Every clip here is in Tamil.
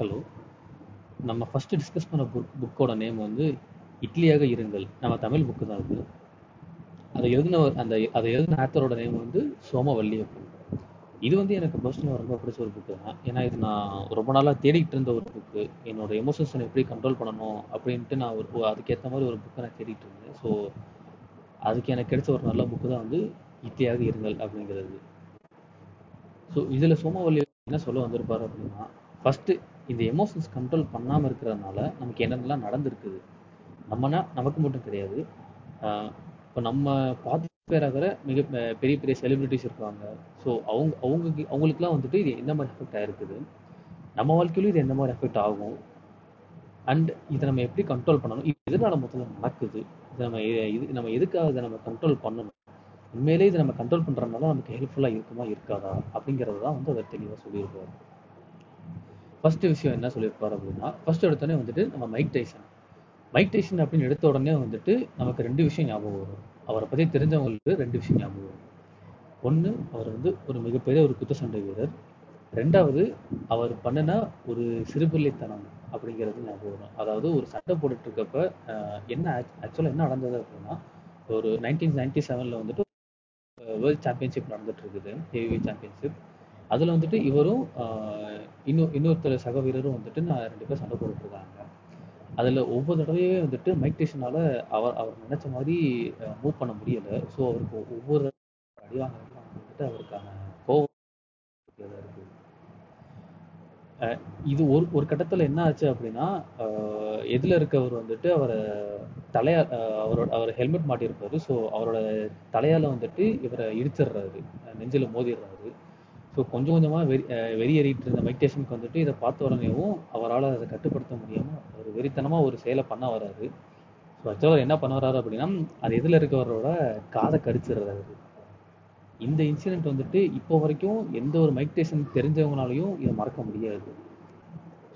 ஹலோ நம்ம ஃபஸ்ட்டு டிஸ்கஸ் பண்ண புக் புக்கோட நேம் வந்து இட்லியாக இருங்கள். நம்ம தமிழ் புக்கு தான் அது. அதை எழுதினவர் அந்த அதை எழுதின ஆத்தரோட நேம் வந்து சோமவல்லியப்பன். இது வந்து எனக்கு பர்சனலாக ரொம்ப பிடிச்ச ஒரு புக்கு தான். ஏன்னா இது நான் ரொம்ப நாளாக தேடிக்கிட்டு இருந்த ஒரு புக்கு என்னோட எமோஷன்ஸை எப்படி கண்ட்ரோல் பண்ணணும் அப்படின்ட்டு நான் ஒரு அதுக்கேற்ற மாதிரி ஒரு புக்கை நான் தேடிட்டு இருந்தேன். ஸோ அதுக்கு எனக்கு கிடைச்ச ஒரு நல்ல புக்கு தான் வந்து இட்லியாக இருங்கள் அப்படிங்கிறது. ஸோ இதில் சோமவல்லி என்ன சொல்ல வந்திருப்பாரு அப்படின்னா ஃபஸ்ட்டு இந்த எமோஷன்ஸ் கண்ட்ரோல் பண்ணாமல் இருக்கிறதுனால நமக்கு என்னென்னலாம் நடந்திருக்குது? நம்மனா நமக்கு மட்டும் கிடையாது. இப்போ நம்ம பார்த்து பேராகிற மிக பெரிய பெரிய செலிபிரிட்டிஸ் இருக்காங்க. ஸோ அவங்க அவங்களுக்கு அவங்களுக்குலாம் வந்துட்டு இது எந்த மாதிரி எஃபெக்ட் ஆயிருக்குது? நம்ம வாழ்க்கையிலும் இது எந்த மாதிரி எஃபெக்ட் ஆகும்? அண்ட் இதை நம்ம எப்படி கண்ட்ரோல் பண்ணணும்? இது எதனால முதல்ல நடக்குது? இதை நம்ம இது நம்ம எதுக்காக இதை நம்ம கண்ட்ரோல் பண்ணணும்? உண்மையிலே இதை நம்ம கண்ட்ரோல் பண்ணுறதுனால நமக்கு ஹெல்ப்ஃபுல்லாக இருக்குமா இருக்காதா? அப்படிங்கிறது தான் வந்து அதை தெளிவாக சொல்லியிருக்கோம் ஃபர்ஸ்ட் விஷயம் என்ன சொல்லியிருப்பார் அப்படின்னா ஃபர்ஸ்ட் எடுத்தோடனே வந்துட்டு நம்ம மைக் டைசன் மைக் டைசன் அப்படின்னு எடுத்த உடனே வந்துட்டு நமக்கு ரெண்டு விஷயம் ஞாபகம் வரும். அவரை பற்றி தெரிஞ்சவங்களுக்கு ரெண்டு விஷயம் ஞாபகம் வரும். ஒன்று அவர் வந்து ஒரு மிகப்பெரிய ஒரு குத்துச்சண்டை வீரர். ரெண்டாவது அவர் பண்ணின ஒரு சிறுபிள்ளைத்தனம் அப்படிங்கிறது ஞாபகம் வரும். அதாவது ஒரு சண்டை போட்டுட்டு இருக்கப்ப என்ன ஆக்சுவலாக என்ன நடந்தது அப்படின்னா ஒரு நைன்டீன் நைன்டி செவனில் வந்துட்டு வேர்ல்ட் சாம்பியன்ஷிப் நடந்துட்டு இருக்குது ஹெவி சாம்பியன்ஷிப் அதில் வந்துட்டு இவரும் ஆஹ், இன்னொரு இன்னொருத்தர் சக வீரரும் வந்துட்டு நான் ரெண்டு பேரும் சண்டை போட்டுருக்காங்க அதில் ஒவ்வொரு தடவையே வந்துட்டு மைக் டேஷனால அவர் அவர் நினச்ச மாதிரி மூவ் பண்ண முடியல. ஸோ அவருக்கு ஒவ்வொரு அடிவாங்க வந்துட்டு அவருக்கான கோவம் இருக்குது அஹ் இது ஒரு ஒரு கட்டத்துல என்ன ஆச்சு அப்படின்னா எதில் எதுல இருக்கவர் வந்துட்டு அவரை தலையா அவரோட அவர் ஹெல்மெட் மாட்டியிருப்பாரு. ஸோ அவரோட தலையால வந்துட்டு இவரை இடிச்சிடுறாரு. நெஞ்சில் நெஞ்சில மோதிடுறாரு. ஸோ கொஞ்சம் கொஞ்சமாக வெறி வெறியேறிட்டு இருந்த மைக்டேஷனுக்கு வந்துட்டு இதை பார்த்த உடனேவும் அவரால் அதை கட்டுப்படுத்த முடியாமல் அவர் வெறித்தனமாக ஒரு செயலை பண்ண வராரு. ஸோ ஆக்சுவலாக அவர் என்ன பண்ண வராரு அப்படின்னா அது எதில் இருக்கவரோட காதை கடிச்சிடுறாரு இந்த இன்சிடென்ட் வந்துட்டு இப்போ வரைக்கும் எந்த ஒரு மெடிடேஷன் தெரிஞ்சவங்களாலையும் இதை மறக்க முடியாது.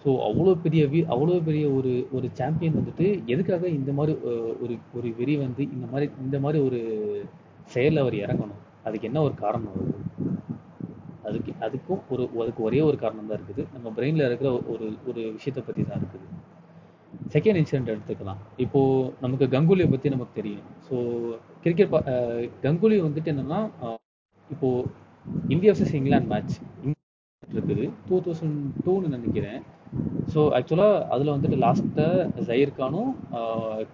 ஸோ அவ்வளோ பெரிய வீ அவ்வளோ பெரிய ஒரு ஒரு சாம்பியன் வந்துட்டு எதுக்காக இந்த மாதிரி ஒரு ஒரு வெறி வந்து இந்த மாதிரி இந்த மாதிரி ஒரு செயலில் அவர் இறங்கணும்? அதுக்கு என்ன ஒரு காரணம்? வருது அதுக்கு அதுக்கும் ஒரு அதுக்கு ஒரே ஒரு காரணம் தான் இருக்குது. நம்ம பிரெயினில் இருக்கிற ஒரு ஒரு விஷயத்தை பற்றி தான் இருக்குது. செகண்ட் இன்சிடென்ட் எடுத்துக்கலாம். இப்போ நமக்கு கங்குலியை பற்றி நமக்கு தெரியும். ஸோ கிரிக்கெட் கங்குலி வந்துட்டு என்னன்னா இப்போது இப்போ இந்தியா வர்சஸ் இங்கிலாந்து மேட்ச் இருக்குது. டூ தௌசண்ட் டூன்னு நினைக்கிறேன். ஸோ ஆக்சுவலாக அதில் வந்துட்டு லாஸ்ட்டாக ஜயீர் கானும்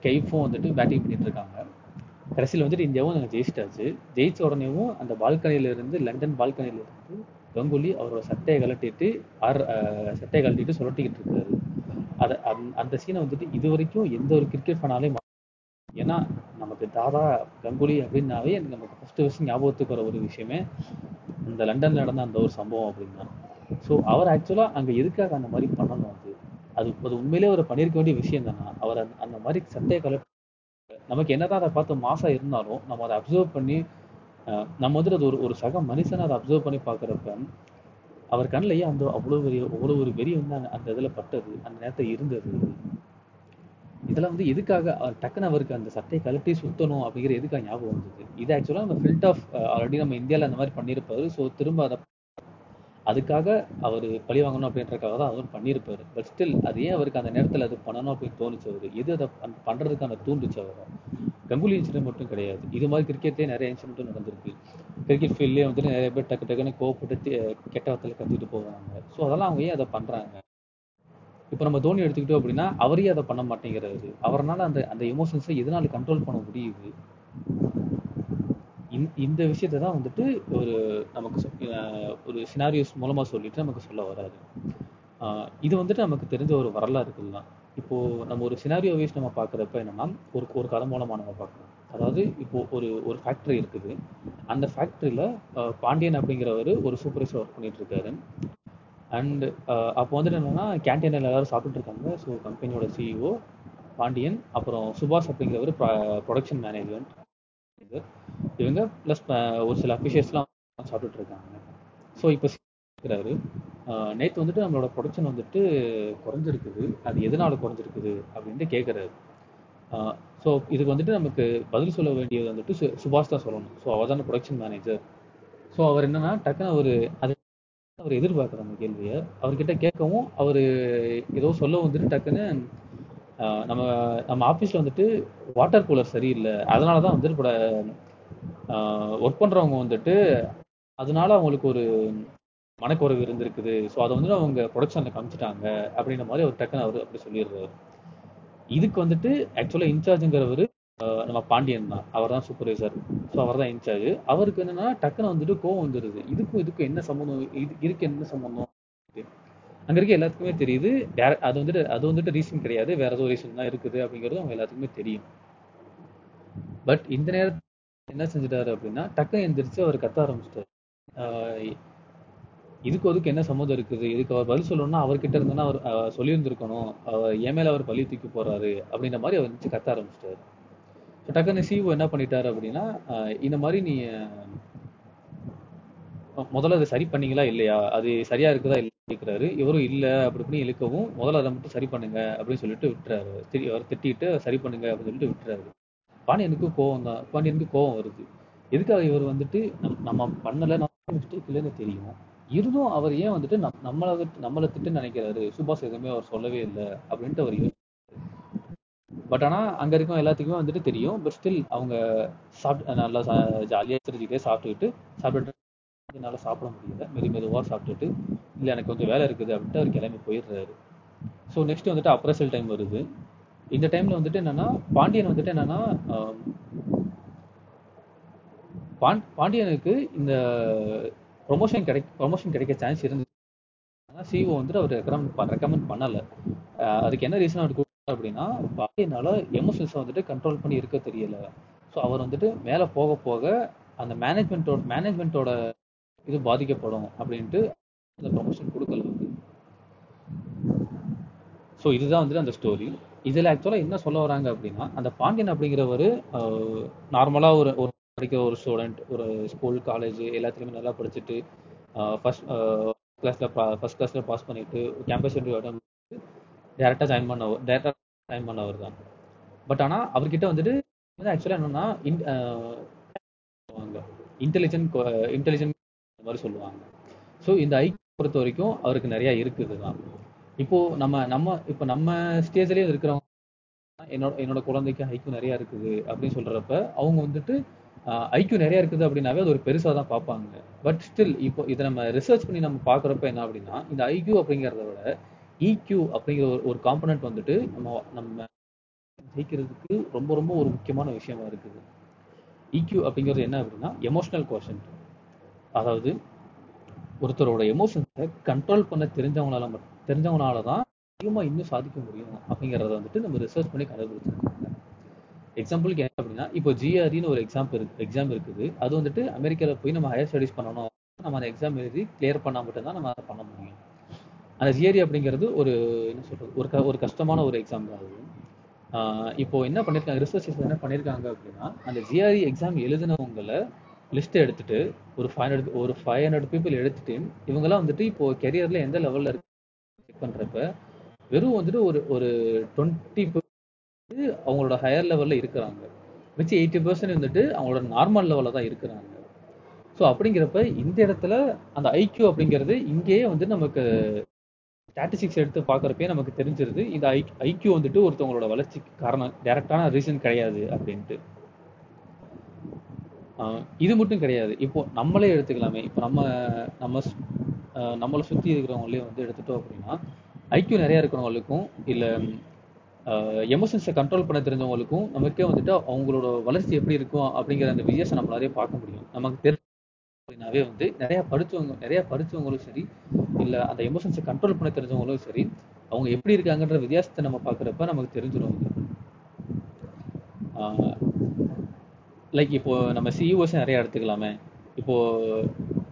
கெய்ஃபும் வந்துட்டு பேட்டிங் பண்ணிட்டு இருக்காங்க. கடைசியில் வந்துட்டு இந்தியாவும் நாங்கள் ஜெயிச்சிட்டாச்சு. ஜெயிச்ச உடனேவும் அந்த பால்கனியிலிருந்து லண்டன் பால்கனியிலிருந்து கங்குலி அவரோட சட்டையை கலட்டிட்டு ஆர் சட்டையை கலட்டிட்டு சுரட்டிக்கிட்டு இருக்காரு. அதை அந்த- அந்த சீனை வந்துட்டு இது வரைக்கும் எந்த ஒரு கிரிக்கெட் ஃபேனாலையும் ஏன்னா நமக்கு தாதா கங்குலி அப்படின்னாவே எனக்கு நமக்கு ஃபர்ஸ்ட் ஃபஸ்ட் ஞாபகத்துக்கு வர ஒரு விஷயமே இந்த லண்டன்ல நடந்த அந்த ஒரு சம்பவம் அப்படின்னா. ஸோ அவர் ஆக்சுவலாக அங்கே எதுக்காக அந்த மாதிரி பண்ணணும் அது. அது அது உண்மையிலே அவர் பண்ணியிருக்க வேண்டிய விஷயம் தானே? அவர் அந்த அந்த மாதிரி சட்டையை கலர் நமக்கு என்னதான் அதை பார்த்து மாசா இருந்தாலும் நம்ம அதை அப்சர்வ் பண்ணி அஹ், நம்ம வந்துட்டு அது ஒரு ஒரு சக மனுஷனை அதை அப்சர்வ் பண்ணி பார்க்குறப்ப அவர் கண்ணிலேயே அந்த அவ்வளோ பெரிய அவ்வளோ ஒரு வெறி வந்து அந்த இதில் பட்டது அந்த நேரத்தை இருந்தது? இதெல்லாம் வந்து எதுக்காக டக்குன்னு அவருக்கு அந்த சட்டையை கழட்டி சுத்தணும் அப்படிங்கிற எதுக்காக ஞாபகம் வந்தது? இது ஆக்சுவலாக நம்ம ஃபில்ட் ஆஃப் ஆல்ரெடி நம்ம இந்தியாவில் அந்த மாதிரி பண்ணியிருப்பாரு. ஸோ திரும்ப அதை அதுக்காக அவர் பழி வாங்கணும் அப்படின்றக்காக தான் அவர் பண்ணியிருப்பாரு. பட் ஸ்டில் அது ஏன் அவருக்கு அந்த நேரத்தில் அது பண்ணணும் அப்படின்னு தோணுச்சு அவர் எது அதை பண்ணுறதுக்கான தூண்டுச்சு அவர்? கங்குலி இன்சிடென்ட் மட்டும் கிடையாது. இது மாதிரி கிரிக்கெட்லேயே நிறைய இன்சிடென்ட் நடந்திருக்கு. கிரிக்கெட் ஃபீல்ட்லேயே வந்துட்டு நிறைய பேர் டக்கு டக்குன்னு கோவப்பட்டு கெட்ட வார்த்தையில் கத்திட்டு போவாங்க. ஸோ அதெல்லாம் அவங்க ஏன் அதை பண்ணுறாங்க இப்போ நம்ம தோனி எடுத்துக்கிட்டோம் அப்படின்னா அவரே அதை பண்ண மாட்டேங்கிறாரு. அவரால் அந்த அந்த எமோஷன்ஸை எதனால கண்ட்ரோல் பண்ண முடியுது? இந்த இந்த விஷயத்தை தான் வந்துட்டு ஒரு நமக்கு ஒரு சினாரியோஸ் மூலமா சொல்லிட்டு நமக்கு சொல்ல வராரு. இது வந்துட்டு நமக்கு தெரிஞ்ச ஒரு வரலாறுகள் தான். இப்போ நம்ம ஒரு சினாரியோ வைஸ் நம்ம பார்க்குறப்ப என்னன்னா ஒரு ஒரு கதை மூலமாக நம்ம பார்க்கலாம் அதாவது இப்போ ஒரு ஒரு ஃபேக்டரி இருக்குது. அந்த ஃபேக்டரியில பாண்டியன் அப்படிங்கிறவர் ஒரு சூப்பர்வைசர் ஒர்க் பண்ணிட்டு இருக்காரு அண்ட் அப்போ வந்துட்டு என்னன்னா கேன்டீனில் எல்லாரும் சாப்பிட்டு இருக்காங்க ஸோ கம்பெனியோட சிஇஓ பாண்டியன் அப்புறம் சுபாஷ் அப்படிங்கிறவர் ப்ரொடக்ஷன் மேனேஜ்மெண்ட் இவங்க ப்ளஸ் ஒரு சில அஃபிஷியல்ஸ்லாம் சாப்பிட்டுட்டு இருக்காங்க. ஸோ இப்போ இருக்கிறாரு நேற்று வந்துட்டு நம்மளோட ப்ரொடக்ஷன் வந்துட்டு குறைஞ்சிருக்குது. அது எதனால குறைஞ்சிருக்குது அப்படின்ட்டு கேட்குறாரு ஸோ இதுக்கு வந்துட்டு நமக்கு பதில் சொல்ல வேண்டியது வந்துட்டு சு- சுபாஷ் தான் சொல்லணும். ஸோ அவர் தான் ப்ரொடக்ஷன் மேனேஜர் ஸோ அவர் என்னன்னா டக்குன்னு அவர் அது அவர் எதிர்பார்க்குற அந்த கேள்வியை அவர்கிட்ட கேட்கவும் அவர் ஏதோ சொல்ல வந்துட்டு டக்குன்னு நம்ம நம்ம ஆஃபீஸில் வந்துட்டு வாட்டர் கூலர் சரியில்லை. அதனால தான் வந்துட்டு இப்போ ஒர்க் பண்ணுறவங்க வந்துட்டு அதனால அவங்களுக்கு ஒரு மனக்குறைவு இருந்திருக்குது. ஸோ அதை வந்துட்டு அவங்க ப்ரொடக்ஷனில் காமிச்சிட்டாங்க அப்படின்ற மாதிரி அவர் டக்குன்னு அவர் அப்படி சொல்லிடுறாரு. இதுக்கு வந்துட்டு ஆக்சுவலாக இன்சார்ஜுங்கிறவர் நம்ம பாண்டியன் தான். அவர் தான் சூப்பர்வைசர் ஸோ அவர் தான் இன்சார்ஜ். அவருக்கு என்னன்னா டக்குன்னு வந்துட்டு கோவம் வந்துடுது இதுக்கும் இதுக்கும் என்ன சம்மந்தம் இது இதுக்கு என்ன சம்மந்தம் அங்க இருக்க எல்லாத்துக்குமே தெரியுது. அது வந்துட்டு அது வந்துட்டு ரீசன் கிடையாது. வேற ஏதோ ரீசன் தான் இருக்குது அப்படிங்கிறது அவங்க எல்லாத்துக்குமே தெரியும். பட் இந்த நேரத்தில் என்ன செஞ்சுட்டாரு அப்படின்னா டக்குன்னு எந்திரிச்சு அவர் கத்த ஆரம்பிச்சிட்டாரு. இதுக்கு அதுக்கு என்ன சம்மந்தம் இருக்குது? இதுக்கு அவர் பதில் சொல்லணும்னா அவர்கிட்ட இருந்தோன்னா அவர் சொல்லியிருந்திருக்கணும். அவர் என் மேல அவர் பழி தூக்கி போறாரு அப்படின்ற மாதிரி அவர் வந்து கத்த ஆரம்பிச்சிட்டாரு. டக்குன்னு சிஓ என்ன பண்ணிட்டாரு அப்படின்னா இந்த மாதிரி நீ முதல்ல அதை சரி பண்ணீங்களா இல்லையா? அது சரியா இருக்குதா இல்லை இருக்கிறாரு இவரும் இல்லை அப்படி இப்படின்னு இழுக்கவும் முதல்ல அதை மட்டும் சரி பண்ணுங்க அப்படின்னு சொல்லிட்டு விட்டுறாரு. திட்டி அவர் திட்டிட்டு சரி பண்ணுங்க அப்படின்னு சொல்லிட்டு விட்டுறாரு. பாண்டியனுக்கு கோவம் தான். பாண்டியனுக்கு கோவம் வருது. எதுக்காக இவர் வந்துட்டு நம்- நம்ம பண்ணல நம்ம மிஸ்டேக் இல்லைன்னு தெரியும். இருந்தும் அவர் ஏன் வந்துட்டு நம்- நம்மளை விட்டு- நம்மளை திட்டு நினைக்கிறாரு? சுபாஷ் எதுவுமே அவர் சொல்லவே இல்லை அப்படின்ட்டு அவர் பட் ஆனா அங்க இருக்கும் எல்லாத்துக்குமே வந்துட்டு தெரியும். பட் ஸ்டில் அவங்க சாப்பிட்டு நல்லா ஜாலியாக தெரிஞ்சுக்கிட்டே சாப்பிட்டுக்கிட்டு சாப்பிட்டுட்டு என்னால் சாப்பிட முடியல. மெது மெதுவாக சாப்பிட்டுட்டு இல்லை எனக்கு கொஞ்சம் வேலை இருக்குது அப்படின்ட்டு அவர் கிளம்பி போயிடுறாரு. ஸோ நெக்ஸ்ட் வந்துட்டு அப்ரசல் டைம் வருது. இந்த டைம்ல வந்துட்டு என்னன்னா பாண்டியன் வந்துட்டு என்னன்னா பாண் பாண்டியனுக்கு இந்த ப்ரொமோஷன் கிடை ப்ரொமோஷன் கிடைக்க சான்ஸ் இருந்தது ஆனால் சிஓ வந்துட்டு அவர் ரெக்கமெண்ட் ரெக்கமெண்ட் பண்ணலை. அதுக்கு என்ன ரீசன் அவர் கொடுத்தாரு அப்படின்னா பாண்டியனால எமோஷன்ஸை வந்துட்டு கண்ட்ரோல் பண்ணி இருக்க தெரியல. ஸோ அவர் வந்துட்டு மேலே போக போக அந்த மேனேஜ்மெண்ட்டோட மேனேஜ்மெண்ட்டோட இது பாதிக்கப்படும் அப்படின்ட்டு அந்த ப்ரொமோஷன் கொடுக்கல. வந்து ஸோ இதுதான் வந்துட்டு அந்த ஸ்டோரி இதில் ஆக்சுவலாக என்ன சொல்ல வராங்க அப்படின்னா அந்த பாண்டியன் அப்படிங்கிறவர் நார்மலாக ஒரு ஒரு படிக்கிற ஒரு ஸ்டூடெண்ட் ஒரு ஸ்கூல் காலேஜ் எல்லாத்துலேயுமே நல்லா படிச்சுட்டு ஃபஸ்ட் கிளாஸில் ஃபஸ்ட் கிளாஸில் பாஸ் பண்ணிட்டு கேம்பஸ் இன்டர்வியூ டேரெக்டாக ஜாயின் பண்ணவர் டேரெக்டாக ஜாயின் பண்ணவர் தான். பட் ஆனால் அவர்கிட்ட வந்துட்டு ஆக்சுவலாக என்னன்னா இன்டெலிஜென்ட் இன்டெலிஜென்ட் மாதிரி சொல்லுவாங்க. ஸோ இந்த ஐக்கிய பொறுத்த வரைக்கும் அவருக்கு நிறையா இருக்குது தான். இப்போ நம்ம நம்ம இப்போ நம்ம ஸ்டேஜ்லயே இருக்கிறவங்க என்னோட என்னோட குழந்தைக்கு ஐக்கியம் நிறைய இருக்குது அப்படின்னு சொல்றப்ப அவங்க வந்துட்டு ஐக்கியம் நிறைய இருக்குது அப்படின்னாவே அது ஒரு பெருசா தான் பார்ப்பாங்க. பட் ஸ்டில் இப்போ இதை நம்ம ரிசர்ச் பண்ணி நம்ம பார்க்குறப்ப என்ன அப்படின்னா இந்த ஐக்யூ அப்படிங்கிறத விட இக்யூ அப்படிங்கிற ஒரு ஒரு காம்பனண்ட் வந்துட்டு நம்ம நம்ம ஜெயிக்கிறதுக்கு ரொம்ப ரொம்ப ஒரு முக்கியமான விஷயமா இருக்குது. இக்யூ அப்படிங்கிறது என்ன அப்படின்னா எமோஷனல் கோஷன் அதாவது ஒருத்தரோட எமோஷன்ஸை கண்ட்ரோல் பண்ண தெரிஞ்சவங்களால மட்டும் தெரிஞ்சவங்களால தான் அதிகமாக இன்னும் சாதிக்க முடியும் அப்படிங்கிறத வந்துட்டு நம்ம ரிசர்ச் பண்ணி கண்டுபிடிச்சிருக்காங்க எக்ஸாம்பிளுக்கு என்ன அப்படின்னா இப்போ ஜிஆர்இன்னு ஒரு எக்ஸாம் இருக்கு எக்ஸாம் இருக்குது. அது வந்துட்டு அமெரிக்காவில் போய் நம்ம ஹையர் ஸ்டடிஸ் பண்ணணும் நம்ம அந்த எக்ஸாம் எழுதி கிளியர் பண்ணால் மட்டும்தான் நம்ம அதை பண்ண முடியும். அந்த ஜிஆர்இ அப்படிங்கிறது ஒரு என்ன சொல்றது ஒரு க ஒரு கஷ்டமான ஒரு எக்ஸாம் தான் அது. இப்போ என்ன பண்ணியிருக்காங்க ரிசர்ச்சர்ஸ் என்ன பண்ணியிருக்காங்க அப்படின்னா அந்த ஜிஆர்இ எக்ஸாம் எழுதினவங்களை லிஸ்ட் எடுத்துட்டு ஒரு ஃபைவ் ஹண்ட்ரட் ஒரு ஃபைவ் ஹண்ட்ரட் பீப்புள் எடுத்துட்டு இவங்கெல்லாம் வந்துட்டு இப்போ கெரியர்ல எந்த லெவல்ல இருக்கு செக் பண்றப்ப வெறும் வந்துட்டு ஒரு ஒரு டுவெண்ட்டி அவங்களோட ஹையர் லெவல்ல இருக்கிறாங்க. மிச்சம் எயிட்டி பர்சன்ட் வந்துட்டு அவங்களோட நார்மல் லெவல்ல தான் இருக்கிறாங்க. ஸோ அப்படிங்கிறப்ப இந்த இடத்துல அந்த ஐக்யூ அப்படிங்கிறது இங்கேயே வந்து நமக்கு ஸ்டாட்டிஸ்டிக்ஸ் எடுத்து பார்க்குறப்பே நமக்கு தெரிஞ்சிருது. இந்த ஐ ஐக்யூ வந்துட்டு ஒருத்தவங்களோட வளர்ச்சிக்கு காரணம் டைரக்டான ரீசன் கிடையாது அப்படின்ட்டு. இது மட்டும் கிடையாது. இப்போ நம்மளே எடுத்துக்கலாமே. இப்போ நம்ம நம்ம சு- நம்மளை சுற்றி இருக்கிறவங்களே வந்து எடுத்துட்டோம் அப்படின்னா ஐக்கியூ நிறையா இருக்கிறவங்களுக்கும் இல்லை எமோஷன்ஸை கண்ட்ரோல் பண்ண தெரிஞ்சவங்களுக்கும் நமக்கே வந்துட்டு அவங்களோட வளர்ச்சி எப்படி இருக்கும் அப்படிங்கிற அந்த வித்தியாசம் நம்மளாலே பார்க்க முடியும். நமக்கு தெரிஞ்ச அப்படின்னாவே வந்து நிறையா படித்தவங்க நிறையா படித்தவங்களும் சரி இல்லை அந்த எமோஷன்ஸை கண்ட்ரோல் பண்ண தெரிஞ்சவங்களும் சரி அவங்க எப்படி இருக்காங்கன்ற வித்தியாசத்தை நம்ம பார்க்குறப்ப நமக்கு தெரிஞ்சிடும். லைக் இப்போ நம்ம சிஇஓஸ் நிறைய எடுத்துக்கலாமே. இப்போ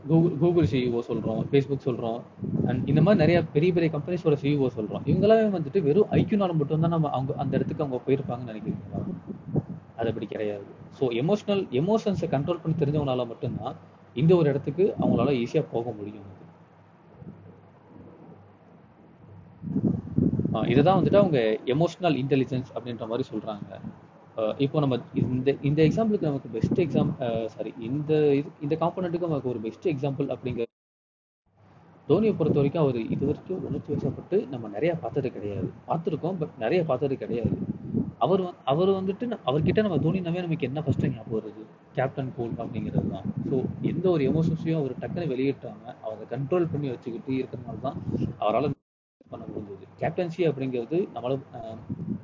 கூகுள் கூகுள் சிஇஓ சொல்றோம் ஃபேஸ்புக் சொல்றோம் அண்ட் இந்த மாதிரி நிறைய பெரிய பெரிய கம்பெனிஸோட சிஇஓ சொல்றோம். இவங்களாவே வந்துட்டு வெறும் ஐக்கியூனால மட்டும்தான் நம்ம அவங்க அந்த இடத்துக்கு அவங்க போயிருப்பாங்கன்னு நினைக்கிறீங்களா அது அப்படி கிடையாது. ஸோ எமோஷனல் எமோஷன்ஸை கண்ட்ரோல் பண்ணி தெரிஞ்சவங்களால மட்டும்தான் இந்த ஒரு இடத்துக்கு அவங்களால ஈஸியா போக முடியும். இதுதான் வந்துட்டு அவங்க எமோஷனல் இன்டெலிஜென்ஸ் அப்படின்ற மாதிரி சொல்றாங்க. இப்போ நம்ம இந்த இந்த எக்ஸாம்பிளுக்கு நமக்கு பெஸ்ட் எக்ஸாம் சாரி இந்த இது இந்த காம்பனண்ட்டுக்கு நமக்கு ஒரு பெஸ்ட் எக்ஸாம்பிள் அப்படிங்கிற தோனியை பொறுத்த வரைக்கும் அவர் இது வரைக்கும் உணர்ச்சி வசப்பட்டு நம்ம நிறைய பார்த்தது கிடையாது. பார்த்துருக்கோம் பட் நிறைய பார்த்தது கிடையாது. அவர் அவர் வந்துட்டு அவர்கிட்ட நம்ம தோனினாவே நமக்கு என்ன ஃபர்ஸ்ட் ஞாபகம் வருது? கேப்டன் கூல் அப்படிங்கிறது தான். ஸோ எந்த ஒரு எமோஷன்ஸையும் அவர் டக்குன்னு வெளியிட்டாம அவரை கண்ட்ரோல் பண்ணி வச்சுக்கிட்டு இருக்கிறனால தான் அவரால் பண்ண முடிஞ்சது. கேப்டன்சி அப்படிங்கிறது நம்மளும்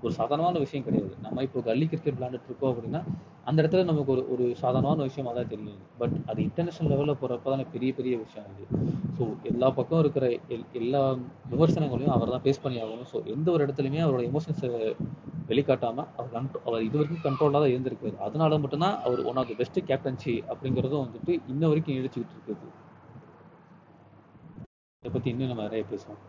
ஒரு சாதாரணமான விஷயம் கிடையாது. நம்ம இப்போ கல்லி கிரிக்கெட் விளையாண்டுட்டு இருக்கோம் அப்படின்னா அந்த இடத்துல நமக்கு ஒரு ஒரு சாதாரணமான விஷயமா தான் தெரியும். பட் அது இன்டர்நேஷனல் லெவலில் போகிறப்ப தான் பெரிய பெரிய விஷயம் அது. ஸோ எல்லா பக்கம் இருக்கிற எல் எல்லா விமர்சனங்களையும் அவர் தான் ஃபேஸ் பண்ணி ஆகணும். ஸோ எந்த ஒரு இடத்துலையுமே அவரோட எமோஷன்ஸை வெளிக்காட்டாமல் அவர் கண்ட்ரோ அவர் இது வரைக்கும் கண்ட்ரோலாக தான் இருந்திருக்காரு. அதனால மட்டும்தான் அவர் one of the best captaincy அப்படிங்கிறதும் வந்துட்டு இன்ன வரைக்கும் இழிச்சிக்கிட்டு இருக்குது. இதை பற்றி இன்னும் நம்ம நிறைய பேசுவோம்.